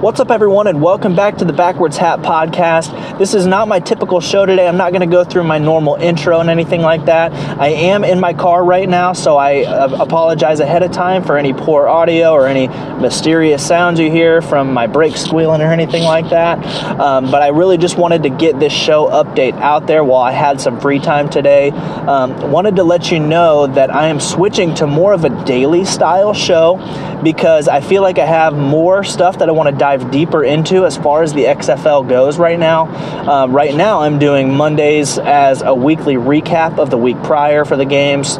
What's up, everyone, and welcome back to the Backwards Hat Podcast. This is not my typical show today. I'm not going to go through my normal intro and anything like that. I am in my car right now, so I uh, apologize ahead of time for any poor audio or any mysterious sounds you hear from my brakes squealing or anything like that. Um, but I really just wanted to get this show update out there while I had some free time today. Um, wanted to let you know that I am switching to more of a daily style show because I feel like I have more stuff that I want to dive deeper into as far as the XFL goes right now. Um, right now, I'm doing Mondays as a weekly recap of the week prior for the games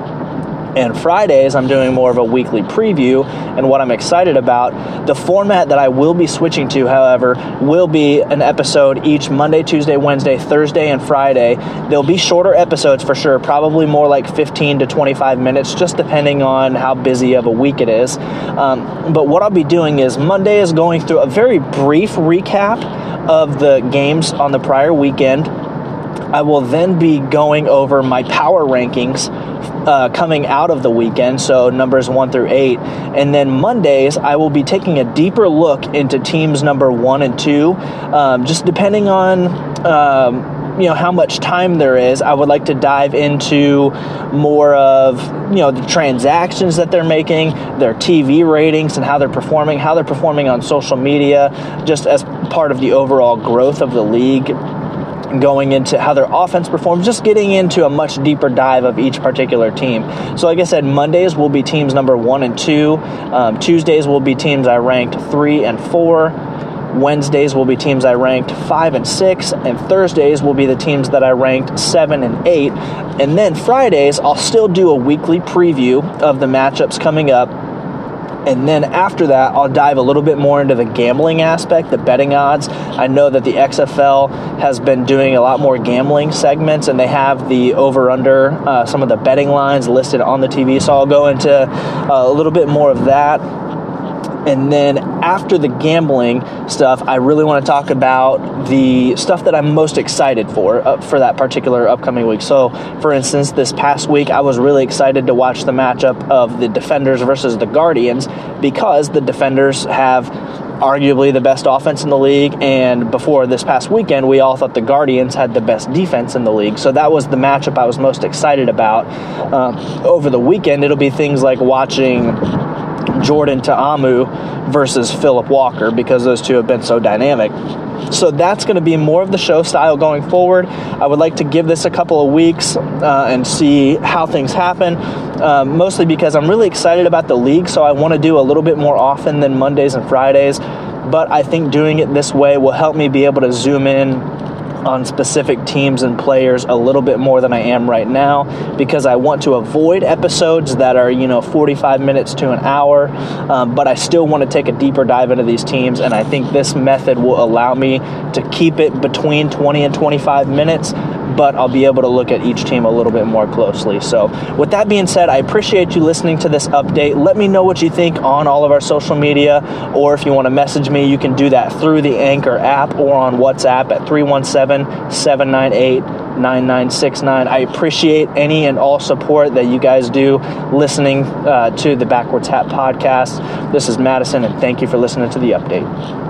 and Fridays I'm doing more of a weekly preview and what I'm excited about. The format that I will be switching to, however, will be an episode each Monday, Tuesday, Wednesday, Thursday, and Friday. There'll be shorter episodes for sure, probably more like 15 to 25 minutes, just depending on how busy of a week it is. Um, but what I'll be doing is Monday is going through a very brief recap of the games on the prior weekend. I will then be going over my power rankings uh, coming out of the weekend, so numbers one through eight. And then Mondays, I will be taking a deeper look into teams number one and two, um, just depending on. Um, you know how much time there is i would like to dive into more of you know the transactions that they're making their tv ratings and how they're performing how they're performing on social media just as part of the overall growth of the league going into how their offense performs, just getting into a much deeper dive of each particular team. So, like I said, Mondays will be teams number one and two. Um, Tuesdays will be teams I ranked three and four. Wednesdays will be teams I ranked five and six, and Thursdays will be the teams that I ranked seven and eight. And then Fridays, I'll still do a weekly preview of the matchups coming up and then after that, I'll dive a little bit more into the gambling aspect, the betting odds. I know that the XFL has been doing a lot more gambling segments, and they have the over under, uh, some of the betting lines listed on the TV. So I'll go into uh, a little bit more of that and then after the gambling stuff, I really want to talk about the stuff that I'm most excited for uh, for that particular upcoming week. So, for instance, this past week, I was really excited to watch the matchup of the Defenders versus the Guardians because the Defenders have arguably the best offense in the league. And before this past weekend, we all thought the Guardians had the best defense in the league. So that was the matchup I was most excited about. Uh, over the weekend, it'll be things like watching Jordan Ta'amu versus Philip Walker because those two have been so dynamic. So that's going to be more of the show style going forward. I would like to give this a couple of weeks uh, and see how things happen, uh, mostly because I'm really excited about the league, so I want to do a little bit more often than Mondays and Fridays. But I think doing it this way will help me be able to zoom in on specific teams and players a little bit more than I am right now because I want to avoid episodes that are, you know, 45 minutes to an hour, um, but I still want to take a deeper dive into these teams. And I think this method will allow me to keep it between 20 and 25 minutes but I'll be able to look at each team a little bit more closely. So, with that being said, I appreciate you listening to this update. Let me know what you think on all of our social media, or if you want to message me, you can do that through the Anchor app or on WhatsApp at 317 798 9969. I appreciate any and all support that you guys do listening uh, to the Backwards Hat podcast. This is Madison, and thank you for listening to the update.